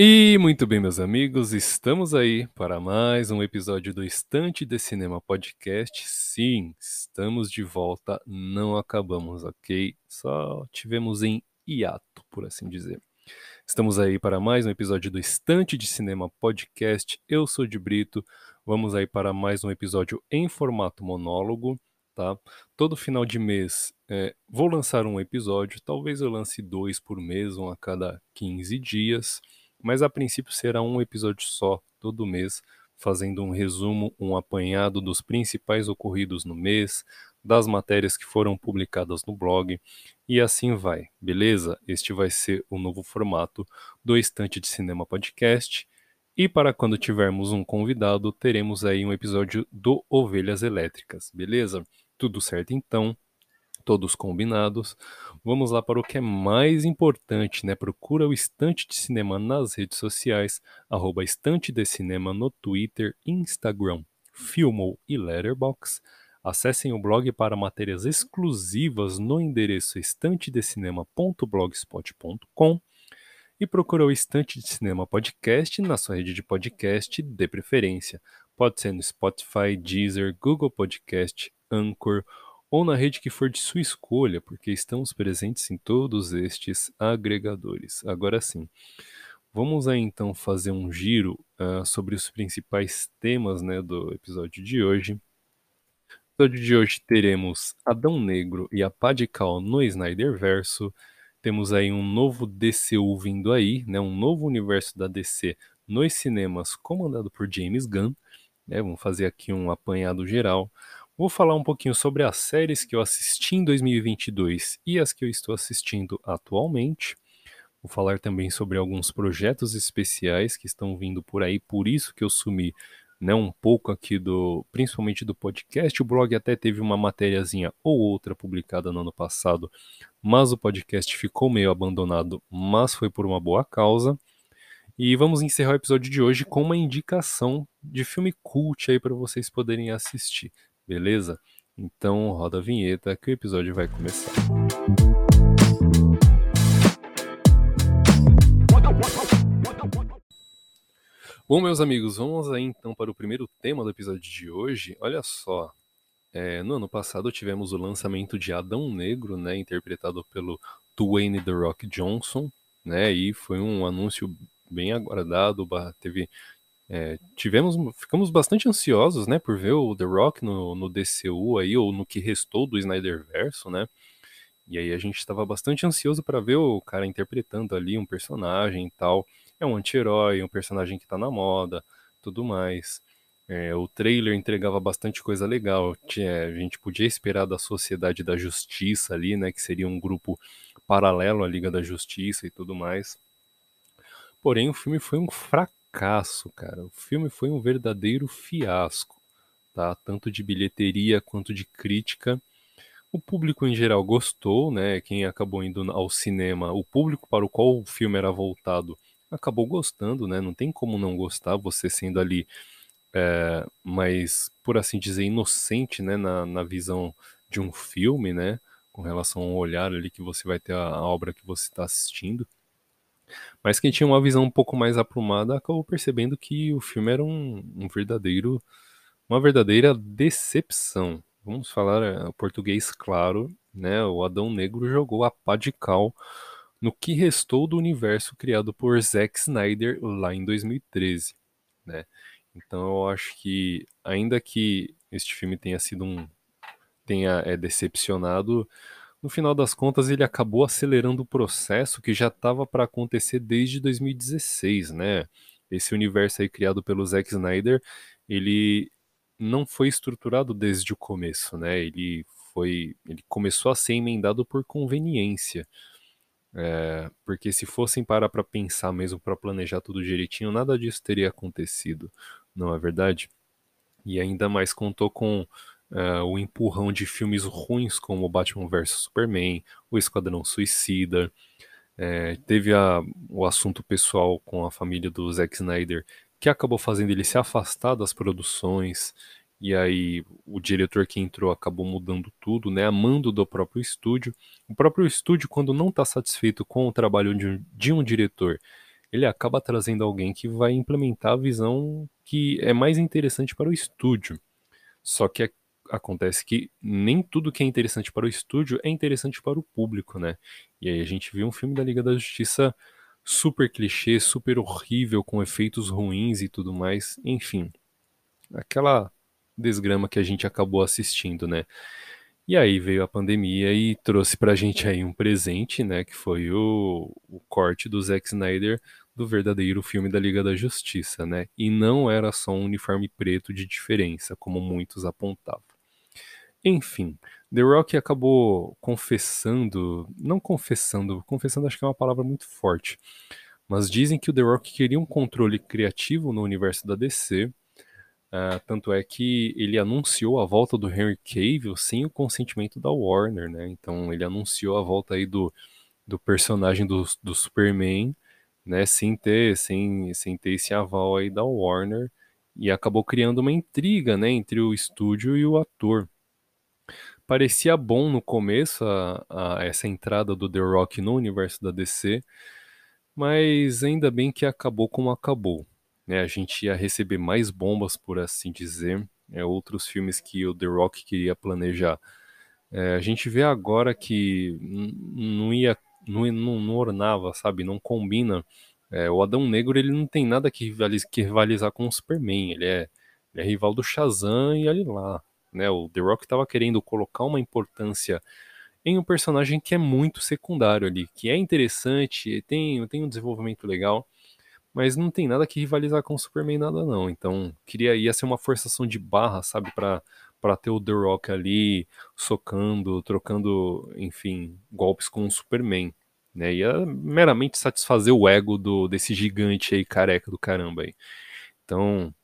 E muito bem, meus amigos, estamos aí para mais um episódio do Estante de Cinema Podcast. Sim, estamos de volta, não acabamos, ok? Só tivemos em hiato, por assim dizer. Estamos aí para mais um episódio do Estante de Cinema Podcast. Eu sou de Brito. Vamos aí para mais um episódio em formato monólogo, tá? Todo final de mês é, vou lançar um episódio. Talvez eu lance dois por mês, um a cada 15 dias mas a princípio será um episódio só, todo mês, fazendo um resumo, um apanhado dos principais ocorridos no mês, das matérias que foram publicadas no blog e assim vai, beleza? Este vai ser o novo formato do Estante de Cinema Podcast. E para quando tivermos um convidado, teremos aí um episódio do Ovelhas Elétricas, beleza? Tudo certo então? Todos combinados. Vamos lá para o que é mais importante, né? Procura o Estante de Cinema nas redes sociais, arroba Estante de Cinema no Twitter, Instagram, Filmo e Letterboxd. Acessem o blog para matérias exclusivas no endereço estantedecinema.blogspot.com e procura o Estante de Cinema Podcast na sua rede de podcast de preferência. Pode ser no Spotify, Deezer, Google Podcast, Anchor ou na rede que for de sua escolha, porque estamos presentes em todos estes agregadores. Agora sim, vamos aí então fazer um giro uh, sobre os principais temas né, do episódio de hoje. No episódio de hoje teremos Adão Negro e a Pá de Cal no Snyder Verso. Temos aí um novo DCU vindo aí, né, um novo universo da DC nos cinemas comandado por James Gunn. Né, vamos fazer aqui um apanhado geral. Vou falar um pouquinho sobre as séries que eu assisti em 2022 e as que eu estou assistindo atualmente. Vou falar também sobre alguns projetos especiais que estão vindo por aí, por isso que eu sumi né, um pouco aqui do, principalmente do podcast. O blog até teve uma matériazinha ou outra publicada no ano passado, mas o podcast ficou meio abandonado, mas foi por uma boa causa. E vamos encerrar o episódio de hoje com uma indicação de filme cult aí para vocês poderem assistir beleza? Então roda a vinheta que o episódio vai começar. Bom, meus amigos, vamos aí então para o primeiro tema do episódio de hoje. Olha só, é, no ano passado tivemos o lançamento de Adão Negro, né, interpretado pelo Dwayne The Rock Johnson, né, e foi um anúncio bem aguardado, teve é, tivemos, ficamos bastante ansiosos, né, por ver o The Rock no, no DCU aí, ou no que restou do Snyderverso, né? E aí a gente estava bastante ansioso para ver o cara interpretando ali um personagem e tal. É um anti-herói, um personagem que tá na moda, tudo mais. É, o trailer entregava bastante coisa legal. Tinha, a gente podia esperar da Sociedade da Justiça ali, né, que seria um grupo paralelo à Liga da Justiça e tudo mais. Porém, o filme foi um fracasso fracasso, cara. O filme foi um verdadeiro fiasco, tá? Tanto de bilheteria quanto de crítica. O público em geral gostou, né? Quem acabou indo ao cinema, o público para o qual o filme era voltado, acabou gostando, né? Não tem como não gostar, você sendo ali é, por assim dizer, inocente, né? Na, na visão de um filme, né? Com relação ao olhar ali que você vai ter a, a obra que você está assistindo. Mas quem tinha uma visão um pouco mais aprumada acabou percebendo que o filme era um, um verdadeiro, uma verdadeira decepção. Vamos falar é, português claro, né? O Adão Negro jogou a pá de cal no que restou do universo criado por Zack Snyder lá em 2013, né? Então eu acho que ainda que este filme tenha sido um tenha é, decepcionado, no final das contas ele acabou acelerando o processo que já estava para acontecer desde 2016, né? Esse universo aí criado pelo Zack Snyder, ele não foi estruturado desde o começo, né? Ele foi, ele começou a ser emendado por conveniência. É, porque se fossem parar para pensar mesmo, para planejar tudo direitinho, nada disso teria acontecido, não é verdade? E ainda mais contou com uh, o empurrão de filmes ruins como Batman vs Superman, O Esquadrão Suicida. É, teve a, o assunto pessoal com a família do Zack Snyder, que acabou fazendo ele se afastar das produções. E aí o diretor que entrou acabou mudando tudo, né? Amando do próprio estúdio. O próprio estúdio, quando não está satisfeito com o trabalho de um, de um diretor ele acaba trazendo alguém que vai implementar a visão que é mais interessante para o estúdio. Só que acontece que nem tudo que é interessante para o estúdio é interessante para o público, né? E aí a gente viu um filme da Liga da Justiça super clichê, super horrível, com efeitos ruins e tudo mais. Enfim, aquela desgrama que a gente acabou assistindo, né? E aí veio a pandemia e trouxe pra gente aí um presente, né? Que foi o, o corte do Zack Snyder do verdadeiro filme da Liga da Justiça, né? E não era só um uniforme preto de diferença, como muitos apontavam. Enfim, The Rock acabou confessando, não confessando, confessando acho que é uma palavra muito forte, mas dizem que o The Rock queria um controle criativo no universo da DC, uh, ah, tanto é que ele anunciou a volta do Henry Cavill sem o consentimento da Warner, né? Então ele anunciou a volta aí do, do personagem do, do Superman, né? Sem ter, sem, sem ter esse aval aí da Warner e acabou criando uma intriga, né? Entre o estúdio e o ator. Parecia bom no começo a, a essa entrada do The Rock no universo da DC, mas ainda bem que acabou como acabou. Né? A gente ia receber mais bombas, por assim dizer, é, outros filmes que o The Rock queria planejar. É, a gente vê agora que não ia, não, não, ornava, sabe? Não combina. É, o Adão Negro ele não tem nada que, rivalizar, que rivalizar com o Superman. Ele é, ele é rival do Shazam e olha lá. Né? O The Rock estava querendo colocar uma importância em um personagem que é muito secundário ali, que é interessante, tem, tem um desenvolvimento legal, mas não tem nada que rivalizar com o Superman nada não. Então, queria ia ser uma forçação de barra, sabe, para para ter o The Rock ali socando, trocando, enfim, golpes com o Superman, né? Ia meramente satisfazer o ego do desse gigante aí careca do caramba aí. Então,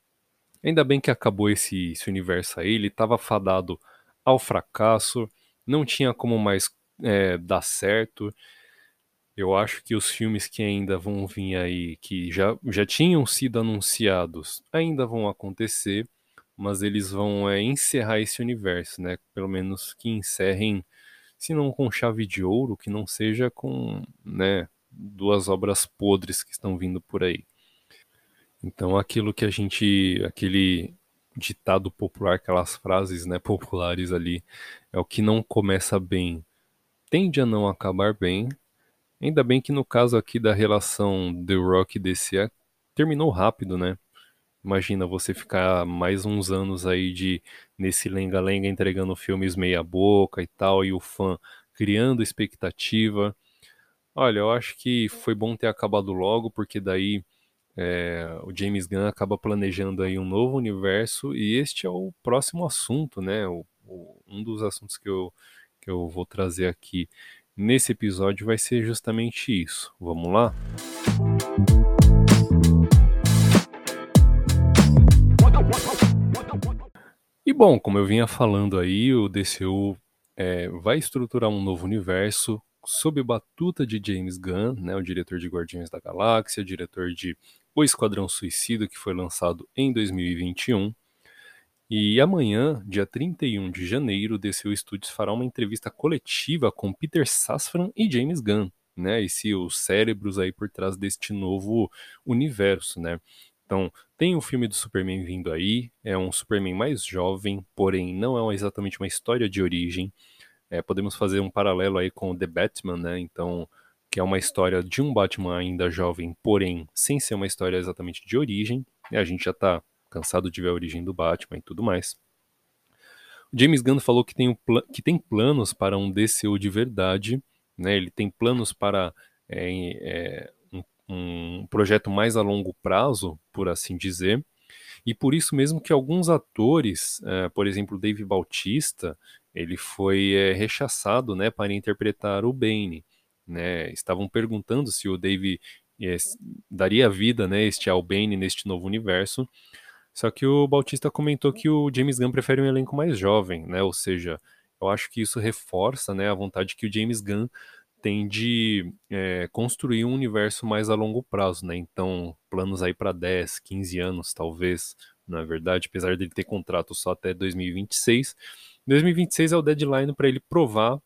Ainda bem que acabou esse, esse universo aí, ele estava fadado ao fracasso, não tinha como mais é, dar certo. Eu acho que os filmes que ainda vão vir aí, que já, já tinham sido anunciados, ainda vão acontecer, mas eles vão é, encerrar esse universo, né? Pelo menos que encerrem, se não com chave de ouro, que não seja com, né, duas obras podres que estão vindo por aí. Então aquilo que a gente, aquele ditado popular, aquelas frases né, populares ali, é o que não começa bem, tende a não acabar bem. Ainda bem que no caso aqui da relação The Rock e DC terminou rápido, né? Imagina você ficar mais uns anos aí de nesse lenga-lenga entregando filmes meia boca e tal, e o fã criando expectativa. Olha, eu acho que foi bom ter acabado logo, porque daí é, o James Gunn acaba planejando aí um novo universo e este é o próximo assunto, né? O, o, um dos assuntos que eu, que eu vou trazer aqui nesse episódio vai ser justamente isso. Vamos lá? E bom, como eu vinha falando aí, o DCU é, vai estruturar um novo universo sob batuta de James Gunn, né, o diretor de Guardiões da Galáxia, diretor de O Esquadrão Suicida, que foi lançado em 2021. E amanhã, dia 31 de janeiro, DCU Studios fará uma entrevista coletiva com Peter Safran e James Gunn, né, esse os cérebros aí por trás deste novo universo, né? Então, tem o filme do Superman vindo aí, é um Superman mais jovem, porém não é exatamente uma história de origem. É, podemos fazer um paralelo aí com The Batman, né? Então, que é uma história de um Batman ainda jovem, porém sem ser uma história exatamente de origem. E a gente já tá cansado de ver a origem do Batman e tudo mais. O James Gunn falou que tem, um que tem planos para um DCU de verdade, né? Ele tem planos para é, é, um, um projeto mais a longo prazo, por assim dizer. E por isso mesmo que alguns atores, é, por exemplo, Dave Bautista, ele foi é, rechaçado né, para interpretar o Bane. Né? Estavam perguntando se o Dave é, daria vida né, este ao Bane neste novo universo. Só que o Bautista comentou que o James Gunn prefere um elenco mais jovem, né? Ou seja, eu acho que isso reforça né, a vontade que o James Gunn tem de é, construir um universo mais a longo prazo, né? Então, planos aí para 10, 15 anos, talvez, não é verdade? Apesar dele ter contrato só até 2026, 2026 é o deadline para ele provar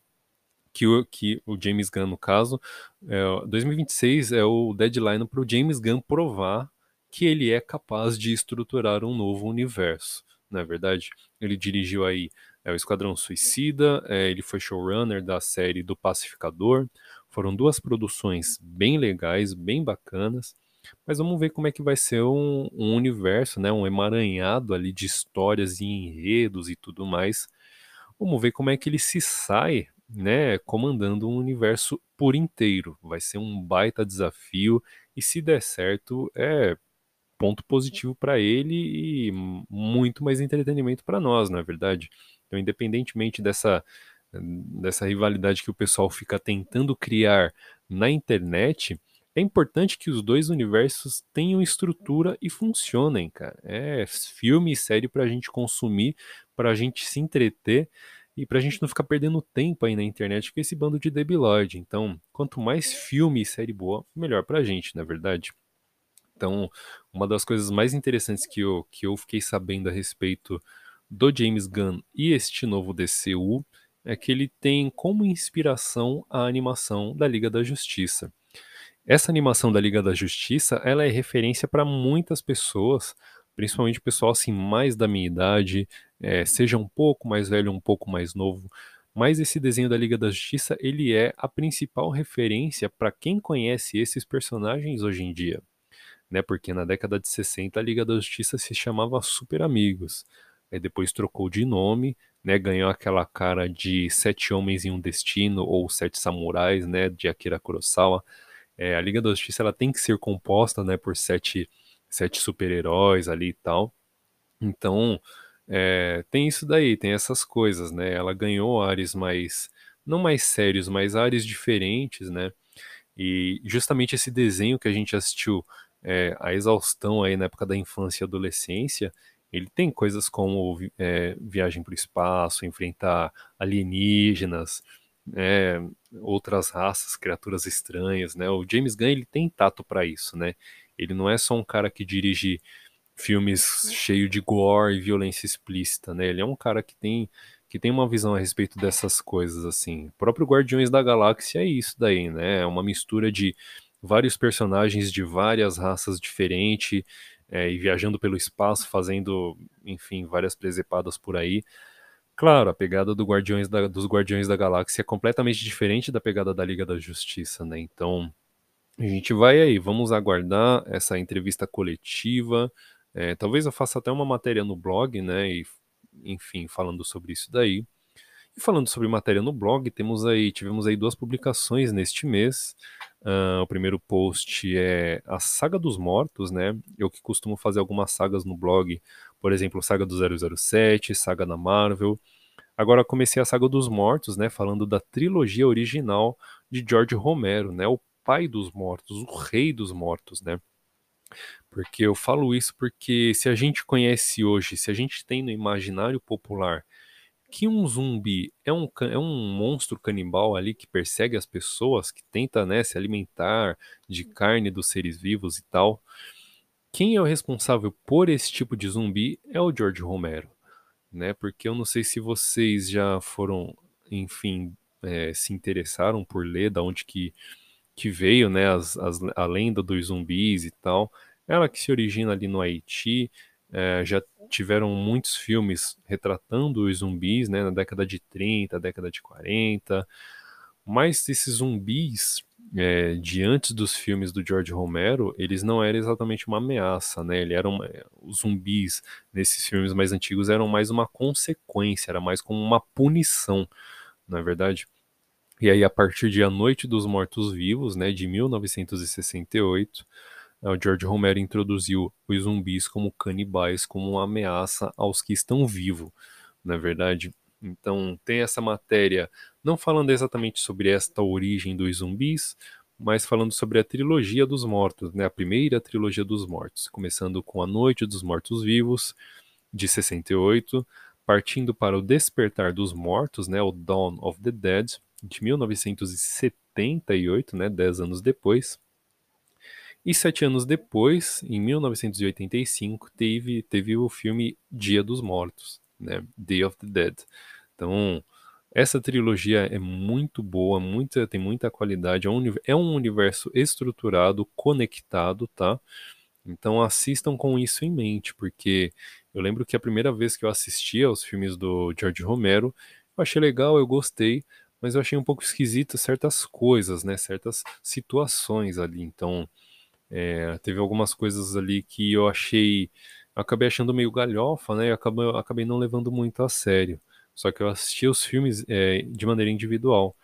que o, que o James Gunn, no caso, é, 2026 é o deadline para o James Gunn provar que ele é capaz de estruturar um novo universo, não é verdade? Ele dirigiu aí é, o Esquadrão Suicida, é, ele foi showrunner da série do Pacificador, foram duas produções bem legais, bem bacanas, mas vamos ver como é que vai ser um, um universo, né, um emaranhado ali de histórias e enredos e tudo mais. Vamos ver como é que ele se sai né, comandando um universo por inteiro. Vai ser um baita desafio e se der certo, é ponto positivo para ele e muito mais entretenimento para nós, não é verdade? Então, independentemente dessa dessa rivalidade que o pessoal fica tentando criar na internet, é importante que os dois universos tenham estrutura e funcionem, cara. É filme e série para a gente consumir, para a gente se entreter e para a gente não ficar perdendo tempo aí na internet com esse bando de debilóide. Então, quanto mais filme e série boa, melhor para a gente, na é verdade. Então, uma das coisas mais interessantes que eu, que eu fiquei sabendo a respeito do James Gunn e este novo DCU é que ele tem como inspiração a animação da Liga da Justiça. Essa animação da Liga da Justiça, ela é referência para muitas pessoas, principalmente pessoal assim mais da minha idade, é, seja um pouco mais velho, um pouco mais novo. Mas esse desenho da Liga da Justiça, ele é a principal referência para quem conhece esses personagens hoje em dia. Né? Porque na década de 60 a Liga da Justiça se chamava Super Amigos. Aí depois trocou de nome, né? Ganhou aquela cara de Sete Homens em um Destino ou Sete Samurais, né? De Akira Kurosawa. É, a Liga da Justiça ela tem que ser composta, né? Por sete sete super-heróis ali e tal. Então, é, tem isso daí, tem essas coisas, né? Ela ganhou ares mais, não mais sérios, mas ares diferentes, né? E justamente esse desenho que a gente assistiu, é, a exaustão aí na época da infância e adolescência, ele tem coisas como é, viagem para o espaço, enfrentar alienígenas, é, outras raças, criaturas estranhas, né? O James Gunn ele tem tato para isso, né? Ele não é só um cara que dirige filmes cheio de gore e violência explícita, né? Ele é um cara que tem que tem uma visão a respeito dessas coisas assim. O próprio Guardiões da Galáxia é isso daí, né? É uma mistura de vários personagens de várias raças diferentes é, e viajando pelo espaço, fazendo, enfim, várias presepadas por aí. Claro, a pegada do Guardiões da, dos Guardiões da Galáxia é completamente diferente da pegada da Liga da Justiça, né? Então, a gente vai aí, vamos aguardar essa entrevista coletiva. É, talvez eu faça até uma matéria no blog, né? E, enfim, falando sobre isso daí. E falando sobre matéria no blog, temos aí, tivemos aí duas publicações neste mês. Uh, o primeiro post é a Saga dos Mortos, né? Eu que costumo fazer algumas sagas no blog, por exemplo, Saga do 007, Saga da Marvel. Agora comecei a Saga dos Mortos, né? Falando da trilogia original de George Romero, né? O pai dos mortos, o rei dos mortos, né? Porque eu falo isso porque se a gente conhece hoje, se a gente tem no imaginário popular que um zumbi é um, é um monstro canibal ali que persegue as pessoas, que tenta né, se alimentar de carne dos seres vivos e tal, quem é o responsável por esse tipo de zumbi é o George Romero, né? Porque eu não sei se vocês já foram, enfim, é, se interessaram por ler da onde que que veio, né, as, as, a lenda dos zumbis e tal, ela que se origina ali no Haiti, é, já tiveram muitos filmes retratando os zumbis, né, na década de 30, década de 40, mas esses zumbis é, de antes dos filmes do George Romero, eles não eram exatamente uma ameaça, né? Ele eram os zumbis nesses filmes mais antigos eram mais uma consequência, era mais como uma punição, não é verdade? E aí, a partir de A Noite dos Mortos-Vivos, né, de 1968, o George Romero introduziu os zumbis como canibais, como uma ameaça aos que estão vivos, não é verdade? Então, tem essa matéria, não falando exatamente sobre esta origem dos zumbis, mas falando sobre a trilogia dos mortos, né, a primeira trilogia dos mortos, começando com A Noite dos Mortos-Vivos, de 68, partindo para o Despertar dos Mortos, né, o Dawn of the Dead, de 1978, né, dez anos depois. E sete anos depois, em 1985, teve, teve o filme Dia dos Mortos, né, Day of the Dead. Então, Essa trilogia é muito boa, muita, tem muita qualidade, é um, é um universo estruturado, conectado, tá? Então assistam com isso em mente, porque eu lembro que a primeira vez que eu assisti aos filmes do George Romero, eu achei legal, eu gostei, mas eu achei um pouco esquisito certas coisas, né? Certas situações ali. Então, é, teve algumas coisas ali que eu achei. Acabei achando meio galhofa, né? E acabei, acabei não levando muito a sério. Só que eu assisti os filmes é, de maneira individual.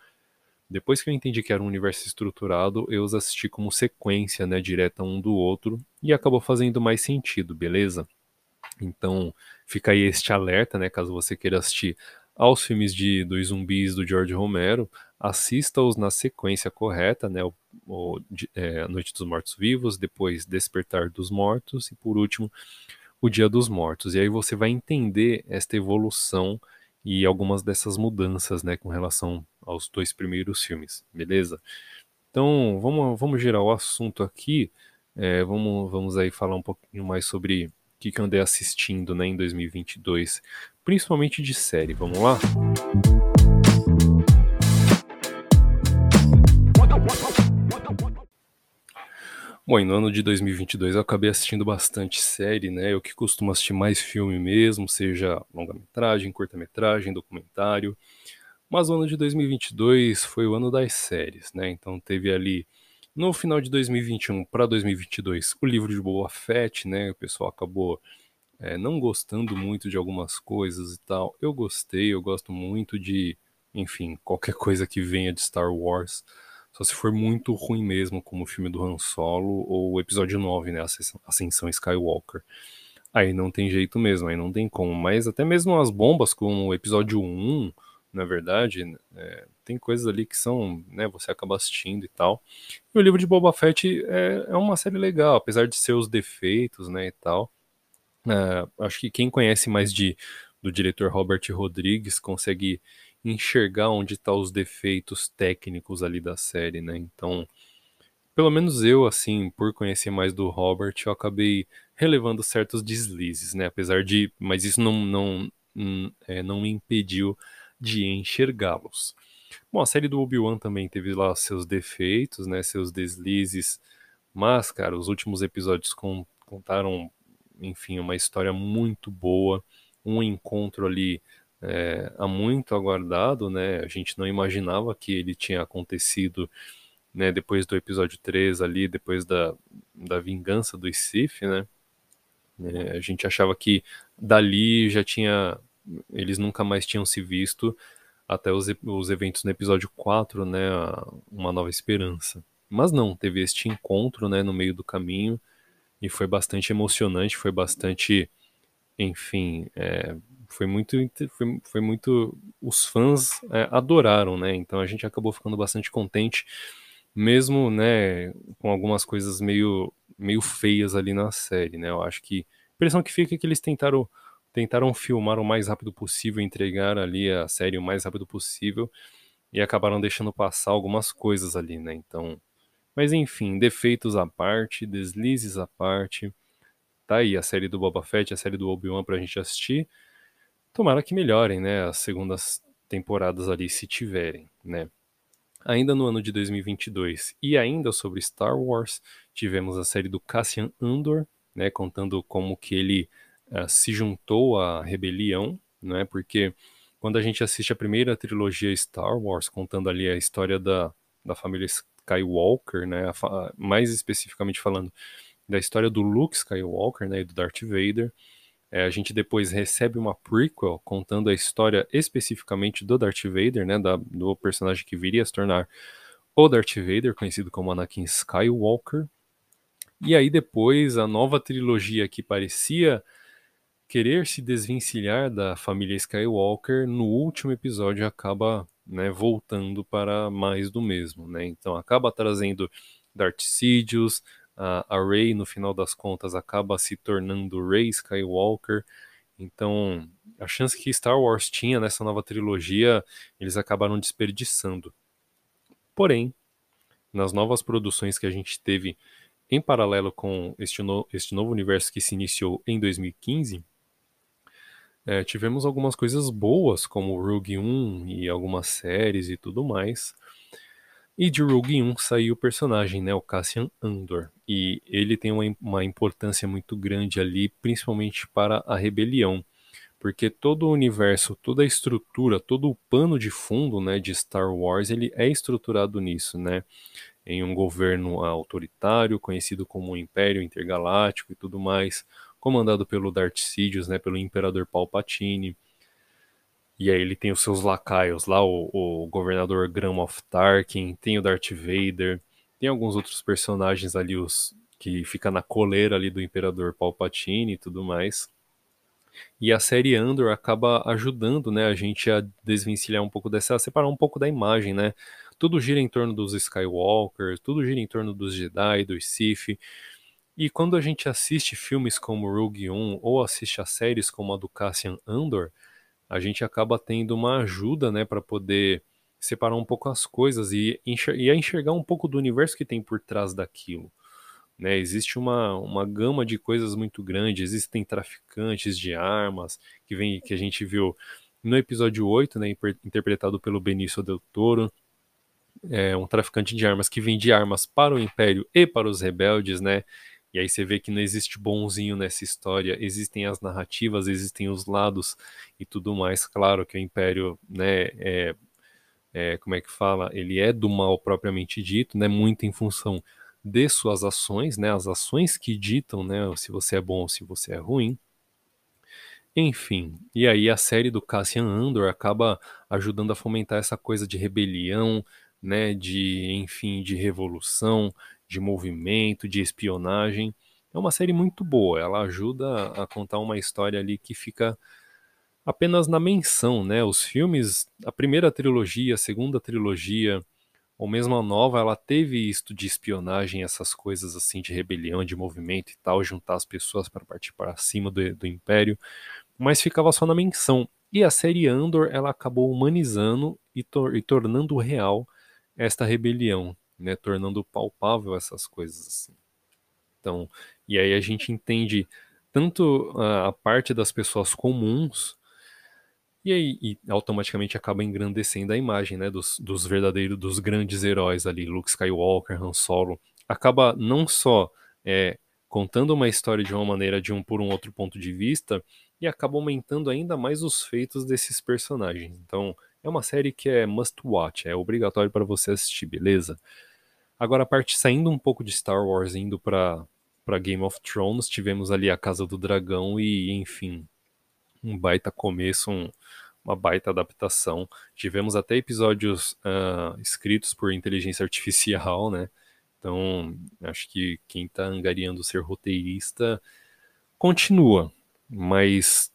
Depois que eu entendi que era um universo estruturado, eu os assisti como sequência, né, direta um do outro, e acabou fazendo mais sentido, beleza? Então, fica aí este alerta, né, caso você queira assistir aos filmes de, dos zumbis do George Romero, assista-os na sequência correta, né, o, o é, Noite dos Mortos Vivos, depois Despertar dos Mortos e por último o Dia dos Mortos. E aí você vai entender esta evolução e algumas dessas mudanças, né, com relação aos dois primeiros filmes, beleza? Então vamos, vamos girar o assunto aqui, é, vamos, vamos aí falar um pouquinho mais sobre o que, que eu andei assistindo né, em 2022, principalmente de série. Vamos lá? Bom, no ano de 2022 eu acabei assistindo bastante série, né? Eu que costumo assistir mais filme mesmo, seja longa-metragem, curta-metragem, documentário. Mas o ano de 2022 foi o ano das séries, né? Então teve ali no final de 2021 para 2022 o livro de Boba Fett, né? O pessoal acabou é, não gostando muito de algumas coisas e tal. Eu gostei, eu gosto muito de, enfim, qualquer coisa que venha de Star Wars. Só se for muito ruim mesmo, como o filme do Han Solo ou o episódio 9, né? Ascensão Skywalker. Aí não tem jeito mesmo, aí não tem como. Mas até mesmo as bombas, como o episódio 1, na verdade, é, tem coisas ali que são, né, você acaba assistindo e tal. E o livro de Boba Fett é, é uma série legal, apesar de seus defeitos, né, e tal. É, acho que quem conhece mais de do diretor Robert Rodrigues consegue enxergar onde estão tá os defeitos técnicos ali da série, né? Então, pelo menos eu, assim, por conhecer mais do Robert, eu acabei relevando certos deslizes, né? Apesar de, mas isso não não hum, é, não me impediu de enxergá-los. Bom, a série do Obi-Wan também teve lá seus defeitos, né? Seus deslizes, mas, cara, os últimos episódios contaram, enfim, uma história muito boa, um encontro ali é, há muito aguardado, né? A gente não imaginava que ele tinha acontecido, né? Depois do episódio 3 ali, depois da, da vingança do Sith, né? É, a gente achava que dali já tinha, eles nunca mais tinham se visto até os, os eventos no episódio 4, né? Uma Nova Esperança. Mas não, teve este encontro, né? No meio do caminho e foi bastante emocionante, foi bastante, enfim, é, foi muito foi, foi muito os fãs é, adoraram né então a gente acabou ficando bastante contente mesmo né com algumas coisas meio meio feias ali na série né eu acho que a impressão que fica é que eles tentaram tentaram filmar o mais rápido possível entregar ali a série o mais rápido possível e acabaram deixando passar algumas coisas ali né então mas enfim defeitos à parte deslizes à parte tá aí a série do Boba Fett a série do Obi-Wan pra gente assistir Tomara que melhorem, né, as segundas temporadas ali, se tiverem, né. Ainda no ano de 2022 e ainda sobre Star Wars, tivemos a série do Cassian Andor, né, contando como que ele uh, se juntou à rebelião, né, porque quando a gente assiste a primeira trilogia Star Wars, contando ali a história da, da família Skywalker, né, mais especificamente falando da história do Luke Skywalker, né, e do Darth Vader, é, a gente depois recebe uma prequel contando a história especificamente do Darth Vader, né, da, do personagem que viria a se tornar o Darth Vader, conhecido como Anakin Skywalker. E aí depois a nova trilogia que parecia querer se desvencilhar da família Skywalker, no último episódio acaba né, voltando para mais do mesmo. Né? Então acaba trazendo Darth Sidious, a, a Rey, no final das contas, acaba se tornando Rey Skywalker. Então, a chance que Star Wars tinha nessa nova trilogia, eles acabaram desperdiçando. Porém, nas novas produções que a gente teve em paralelo com este, no, este novo universo que se iniciou em 2015, é, tivemos algumas coisas boas, como Rogue 1 e algumas séries e tudo mais. E de Rogue 1 saiu o personagem, né, o Cassian Andor. E ele tem uma, uma importância muito grande ali, principalmente para a rebelião. Porque todo o universo, toda a estrutura, todo o pano de fundo né, de Star Wars, ele é estruturado nisso, né? Em um governo autoritário, conhecido como Império Intergaláctico e tudo mais, comandado pelo Darth Sidious, né, pelo Imperador Palpatine. E aí ele tem os seus lacaios lá, o, o governador Gram of Tarkin, tem o Darth Vader, tem alguns outros personagens ali os que fica na coleira ali do Imperador Palpatine e tudo mais. E a série Andor acaba ajudando, né, a gente a desvencilhar um pouco dessa, a separar um pouco da imagem, né? Tudo gira em torno dos Skywalker, tudo gira em torno dos Jedi, dos Sith. E quando a gente assiste filmes como Rogue One ou assiste a séries como a do Cassian Andor, a gente acaba tendo uma ajuda, né, para poder separar um pouco as coisas e, e enxergar um pouco do universo que tem por trás daquilo. Né? Existe uma, uma gama de coisas muito grande, existem traficantes de armas, que, vem, que a gente viu no episódio 8, né, interpretado pelo Benício Del Toro, é um traficante de armas que vende armas para o Império e para os rebeldes, né? E aí você vê que não existe bonzinho nessa história, existem as narrativas, existem os lados e tudo mais. Claro que o Império, né, é, é, como é que fala? Ele é do mal propriamente dito, né? Muito em função de suas ações, né? As ações que ditam, né? Se você é bom ou se você é ruim. Enfim, e aí a série do Cassian Andor acaba ajudando a fomentar essa coisa de rebelião, né? De, enfim, de revolução, de movimento, de espionagem. É uma série muito boa, ela ajuda a contar uma história ali que fica apenas na menção, né? Os filmes, a primeira trilogia, a segunda trilogia, ou mesmo a nova, ela teve isto de espionagem, essas coisas assim de rebelião, de movimento e tal, juntar as pessoas para partir para cima do, do Império, mas ficava só na menção. E a série Andor, ela acabou humanizando e, tor e tornando real esta rebelião, né, tornando palpável essas coisas assim. Então, e aí a gente entende tanto a, a parte das pessoas comuns e aí e automaticamente acaba engrandecendo a imagem né, dos, dos verdadeiros, dos grandes heróis ali, Luke Skywalker, Han Solo. Acaba não só é, contando uma história de uma maneira, de um por um outro ponto de vista, e acaba aumentando ainda mais os feitos desses personagens. Então, é uma série que é must watch, é obrigatório para você assistir, beleza? Agora, a parte saindo um pouco de Star Wars, indo para para Game of Thrones, tivemos ali a Casa do Dragão e, enfim, um baita começo, um, uma baita adaptação. Tivemos até episódios uh, escritos por inteligência artificial, né? Então, acho que quem está angariando ser roteirista continua, mas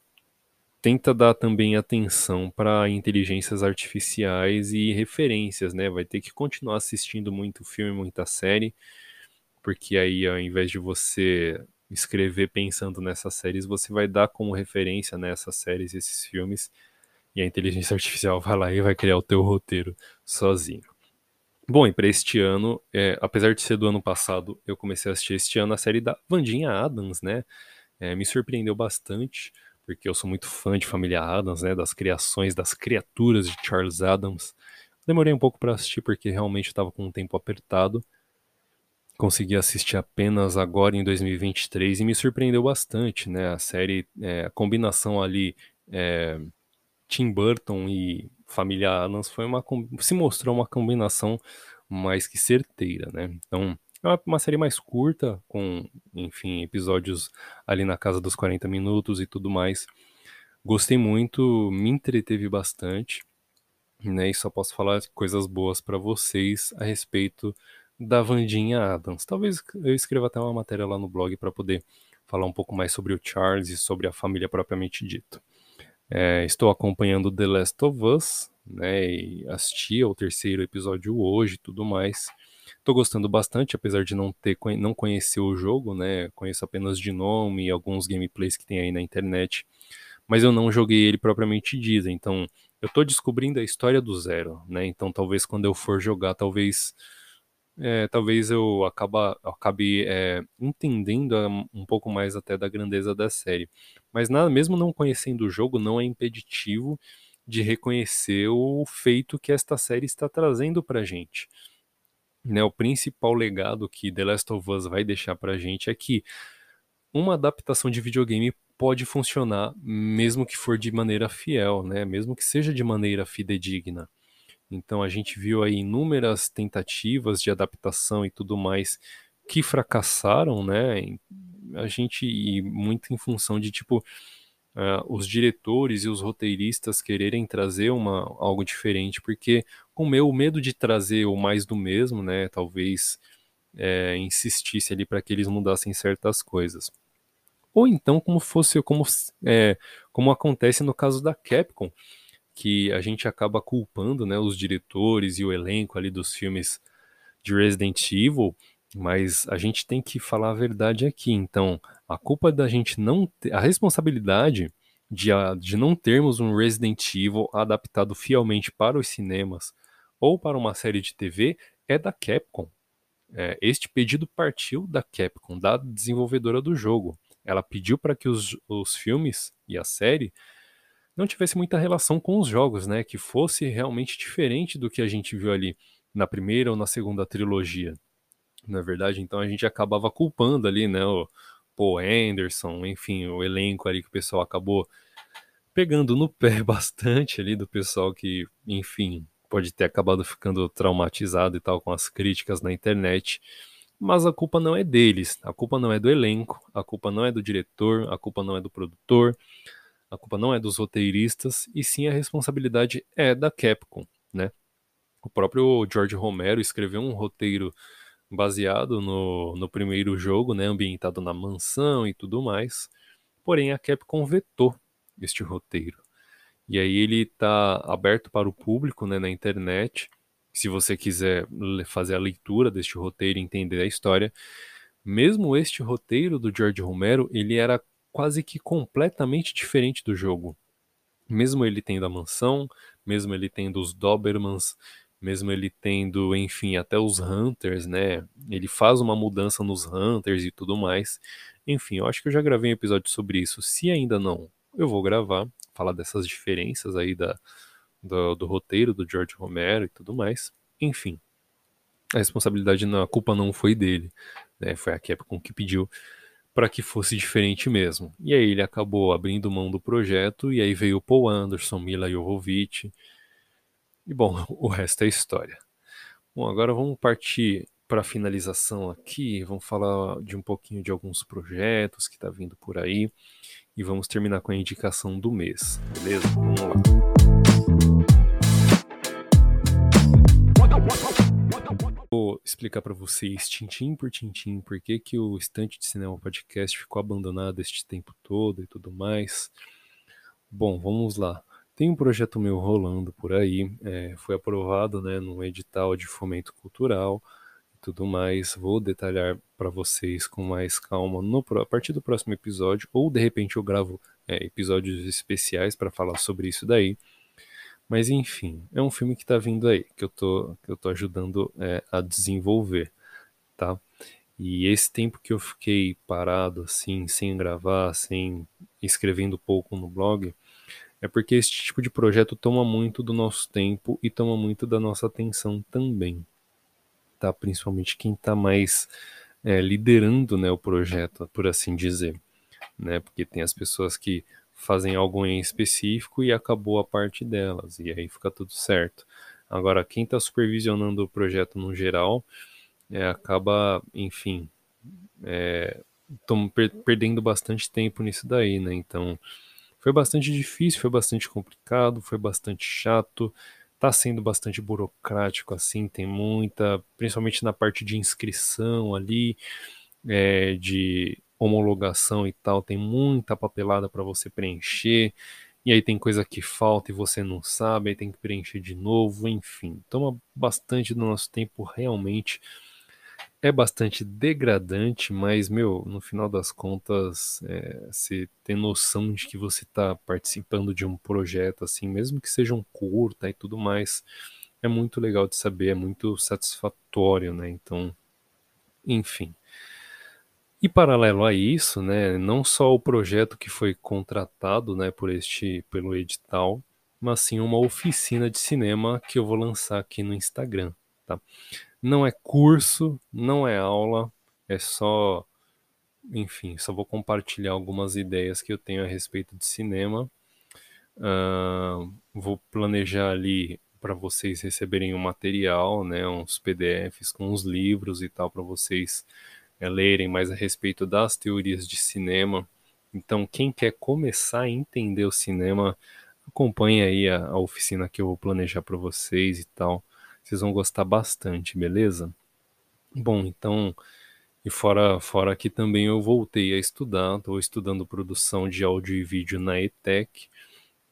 tenta dar também atenção para inteligências artificiais e referências, né? Vai ter que continuar assistindo muito filme, muita série, porque aí ao invés de você escrever pensando nessas séries, você vai dar como referência nessas séries esses filmes e a inteligência artificial vai lá e vai criar o teu roteiro sozinho. Bom, e para este ano, é, apesar de ser do ano passado, eu comecei a assistir este ano a série da Vandinha Adams, né? É, me surpreendeu bastante, porque eu sou muito fã de Família Adams, né? Das criações, das criaturas de Charles Adams. Demorei um pouco para assistir porque realmente estava com um tempo apertado. Consegui assistir apenas agora em 2023 e me surpreendeu bastante, né? A série, é, a combinação ali é, Tim Burton e Família Adams foi uma se mostrou uma combinação mais que certeira, né? Então, é uma série mais curta, com, enfim, episódios ali na casa dos 40 minutos e tudo mais. Gostei muito, me entreteve bastante, né? E só posso falar coisas boas para vocês a respeito da Vandinha Adams. Talvez eu escreva até uma matéria lá no blog para poder falar um pouco mais sobre o Charles e sobre a família propriamente dito. É, estou acompanhando The Last of Us, né? E assisti ao terceiro episódio hoje e tudo mais. Estou gostando bastante, apesar de não ter não conhecer o jogo, né? Conheço apenas de nome e alguns gameplays que tem aí na internet, mas eu não joguei ele propriamente dito. Então, eu estou descobrindo a história do zero, né? Então, talvez quando eu for jogar, talvez é, talvez eu acaba, acabe é, entendendo um pouco mais até da grandeza da série. Mas nada, mesmo não conhecendo o jogo, não é impeditivo de reconhecer o feito que esta série está trazendo pra gente. Né, o principal legado que The Last of Us vai deixar pra gente é que uma adaptação de videogame pode funcionar mesmo que for de maneira fiel, né? Mesmo que seja de maneira fidedigna. Então a gente viu aí inúmeras tentativas de adaptação e tudo mais que fracassaram, né? A gente e muito em função de tipo uh, os diretores e os roteiristas quererem trazer uma algo diferente, porque o meu medo de trazer o mais do mesmo, né? Talvez é, insistisse ali para que eles mudassem certas coisas. Ou então como fosse como é, como acontece no caso da Capcom, que a gente acaba culpando né, os diretores e o elenco ali dos filmes de Resident Evil, mas a gente tem que falar a verdade aqui. Então, a culpa da gente não ter, a responsabilidade de, de não termos um Resident Evil adaptado fielmente para os cinemas ou para uma série de TV é da Capcom. É, este pedido partiu da Capcom, da desenvolvedora do jogo. Ela pediu para que os, os filmes e a série não tivesse muita relação com os jogos, né? Que fosse realmente diferente do que a gente viu ali na primeira ou na segunda trilogia. Na verdade, então a gente acabava culpando ali, né? O Paul Anderson, enfim, o elenco ali que o pessoal acabou pegando no pé bastante ali do pessoal que, enfim, pode ter acabado ficando traumatizado e tal com as críticas na internet. Mas a culpa não é deles, a culpa não é do elenco, a culpa não é do diretor, a culpa não é do produtor, a culpa não é dos roteiristas, e sim a responsabilidade é da Capcom, né? O próprio George Romero escreveu um roteiro baseado no, no primeiro jogo, né, ambientado na mansão e tudo mais. Porém, a Capcom vetou este roteiro. E aí ele está aberto para o público né, na internet. Se você quiser fazer a leitura deste roteiro e entender a história, mesmo este roteiro do George Romero, ele era quase que completamente diferente do jogo. Mesmo ele tendo a mansão, mesmo ele tendo os Dobermans, mesmo ele tendo, enfim, até os Hunters, né? Ele faz uma mudança nos Hunters e tudo mais. Enfim, eu acho que eu já gravei um episódio sobre isso. Se ainda não, eu vou gravar, falar dessas diferenças aí da, do, do roteiro do George Romero e tudo mais. Enfim, a responsabilidade, a culpa não foi dele, né? Foi a Capcom que pediu para que fosse diferente mesmo. E aí ele acabou abrindo mão do projeto e aí veio o Paul Anderson, Mila Jovovich. E bom, o resto é história. Bom, agora vamos partir para finalização aqui, vamos falar de um pouquinho de alguns projetos que está vindo por aí e vamos terminar com a indicação do mês, beleza? Vamos lá. Vou explicar para vocês, tintim por tintim, por que, que o Estante de Cinema Podcast ficou abandonado este tempo todo e tudo mais. Bom, vamos lá. Tem um projeto meu rolando por aí, é, foi aprovado né, no edital de fomento cultural tudo mais. Vou detalhar para vocês com mais calma no, a partir do próximo episódio, ou de repente eu gravo é, episódios especiais para falar sobre isso daí. Mas enfim, é um filme que está vindo aí, que eu tô, que eu tô ajudando é, a desenvolver, tá? E esse tempo que eu fiquei parado, assim, sem gravar, sem escrevendo pouco no blog, é porque esse tipo de projeto toma muito do nosso tempo e toma muito da nossa atenção também, tá? Principalmente quem está mais é, liderando né, o projeto, por assim dizer, né? Porque tem as pessoas que fazem algo em específico e acabou a parte delas, e aí fica tudo certo. Agora, quem está supervisionando o projeto no geral é, acaba, enfim, é, per perdendo bastante tempo nisso daí, né? Então, foi bastante difícil, foi bastante complicado, foi bastante chato, tá sendo bastante burocrático, assim, tem muita, principalmente na parte de inscrição ali, é, de homologação e tal, tem muita papelada para você preencher, e aí tem coisa que falta e você não sabe, aí tem que preencher de novo, enfim, toma bastante do nosso tempo realmente. É bastante degradante, mas, meu, no final das contas, é, você ter noção de que você está participando de um projeto, assim, mesmo que seja um curta e tudo mais, é muito legal de saber, é muito satisfatório, né? Então, enfim. E paralelo a isso, né, não só o projeto que foi contratado, né, por este pelo edital, mas sim uma oficina de cinema que eu vou lançar aqui no Instagram, tá? Não é curso, não é aula, é só, enfim, só vou compartilhar algumas ideias que eu tenho a respeito de cinema. Uh, vou planejar ali para vocês receberem um material, né, uns PDFs com os livros e tal para vocês é, lerem mais a respeito das teorias de cinema. Então, quem quer começar a entender o cinema, acompanhe aí a, a oficina que eu vou planejar para vocês e tal. Vocês vão gostar bastante, beleza? Bom, então, e fora, fora que também eu voltei a estudar, estou estudando produção de áudio e vídeo na ETEC.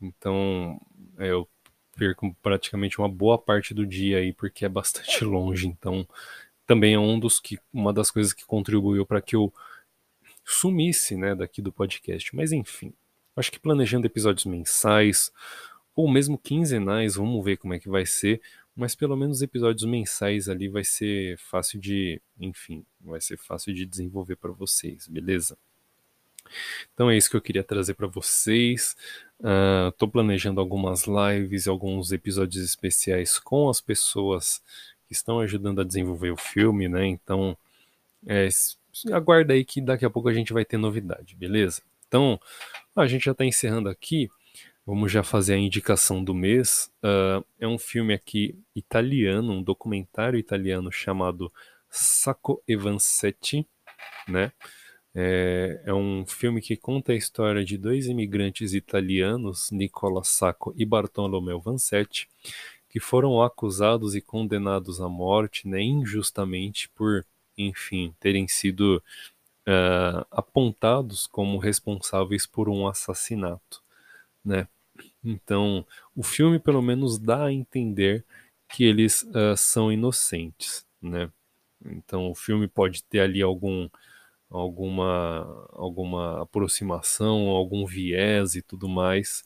Então, é, eu perco praticamente uma boa parte do dia aí porque é bastante longe. Então, também é um dos que uma das coisas que contribuiu para que eu sumisse, né, daqui do podcast. Mas enfim, acho que planejando episódios mensais ou mesmo quinzenais, vamos ver como é que vai ser, mas pelo menos episódios mensais ali vai ser fácil de, enfim, vai ser fácil de desenvolver para vocês, beleza? Então é isso que eu queria trazer para vocês. Estou uh, planejando algumas lives, alguns episódios especiais com as pessoas que estão ajudando a desenvolver o filme, né? Então, é, aguarda aí que daqui a pouco a gente vai ter novidade, beleza? Então, a gente já está encerrando aqui. Vamos já fazer a indicação do mês. Uh, é um filme aqui italiano, um documentário italiano chamado Sacco e Vanzetti, né? É, é, um filme que conta a história de dois imigrantes italianos, Nicola Sacco e Bartolomeu Vanzetti, que foram acusados e condenados à morte né, injustamente por, enfim, terem sido uh, apontados como responsáveis por um assassinato, né? Então, o filme pelo menos dá a entender que eles uh, são inocentes, né? Então, o filme pode ter ali algum alguma alguma aproximação, algum viés e tudo mais,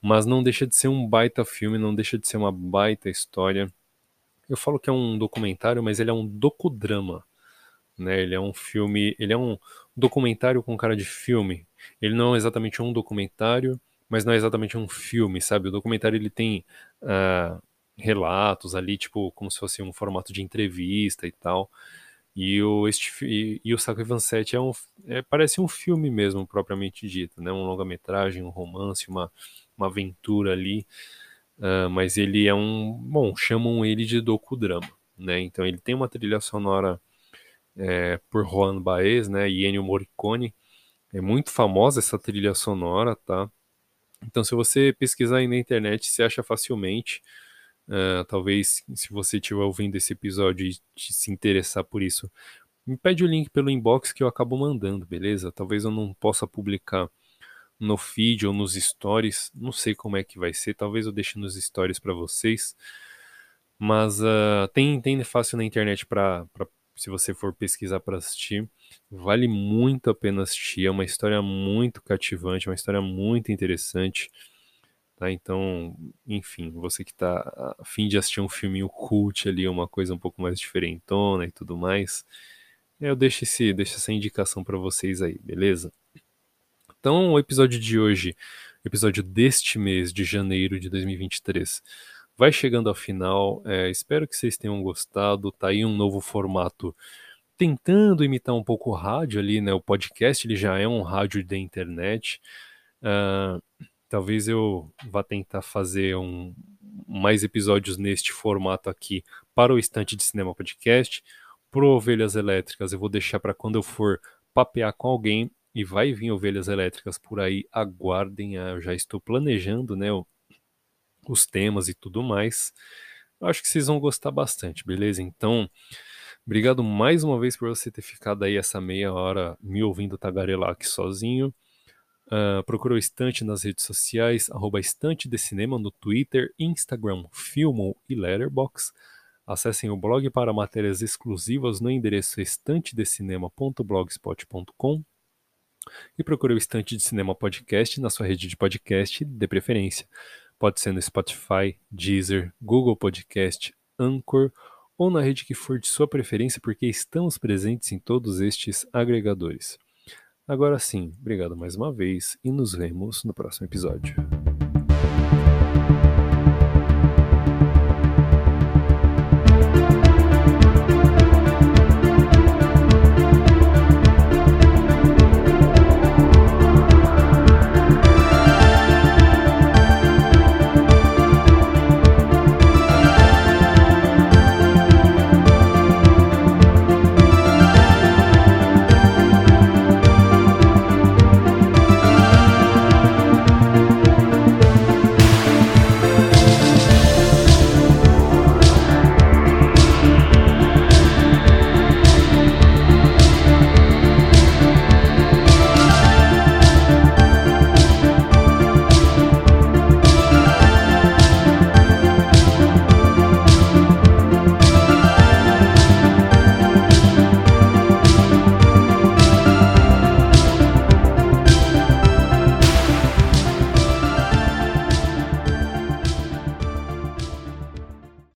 mas não deixa de ser um baita filme, não deixa de ser uma baita história. Eu falo que é um documentário, mas ele é um docudrama, né? Ele é um filme, ele é um documentário com cara de filme. Ele não é exatamente um documentário, mas não é exatamente um filme, sabe? O documentário ele tem uh, relatos ali, tipo, como se fosse um formato de entrevista e tal. E o, este, e, e o Sacco Vanzetti é um, é, parece um filme mesmo, propriamente dito, né? Um longa-metragem, um romance, uma, uma aventura ali, uh, mas ele é um, bom, chamam ele de docudrama, né? Então ele tem uma trilha sonora é, por Juan Baez, né? E Ennio Morricone, é muito famosa essa trilha sonora, tá? Então se você pesquisar aí na internet, você acha facilmente. Uh, talvez se você estiver ouvindo esse episódio e se interessar por isso, me pede o link pelo inbox que eu acabo mandando, beleza? Talvez eu não possa publicar no feed ou nos stories. Não sei como é que vai ser. Talvez eu deixe nos stories para vocês. Mas uh, tem, tem fácil na internet para se você for pesquisar para assistir. Vale muito a pena assistir. É uma história muito cativante, uma história muito interessante. Tá? Então, enfim, você que está a fim de assistir um filminho cult ali, uma coisa um pouco mais diferentona e tudo mais, eu deixo, esse, deixo essa indicação para vocês aí, beleza? Então, o episódio de hoje, episódio deste mês de janeiro de 2023, vai chegando ao final. É, espero que vocês tenham gostado. Tá aí um novo formato tentando imitar um pouco o rádio ali, né? O podcast ele já é um rádio da internet. Uh, talvez eu vá tentar fazer um, mais episódios neste formato aqui para o Estante de Cinema Podcast. Pro Ovelhas Elétricas eu vou deixar para quando eu for papear com alguém e vai vir ovelhas elétricas por aí, aguardem, ah, eu já estou planejando, né, os temas e tudo mais. Eu acho que vocês vão gostar bastante, beleza? Então, obrigado mais uma vez por você ter ficado aí essa meia hora me ouvindo tagarelar aqui sozinho. Uh, procura o Estante nas redes sociais, arroba Estante de Cinema no Twitter, Instagram, Filmo e Letterboxd. Acessem o blog para matérias exclusivas no endereço estantedecinema.blogspot.com e procure o Estante de Cinema Podcast na sua rede de podcast de preferência. Pode ser no Spotify, Deezer, Google Podcast, Anchor ou na rede que for de sua preferência, porque estamos presentes em todos estes agregadores. Agora sim, obrigado mais uma vez e nos vemos no próximo episódio.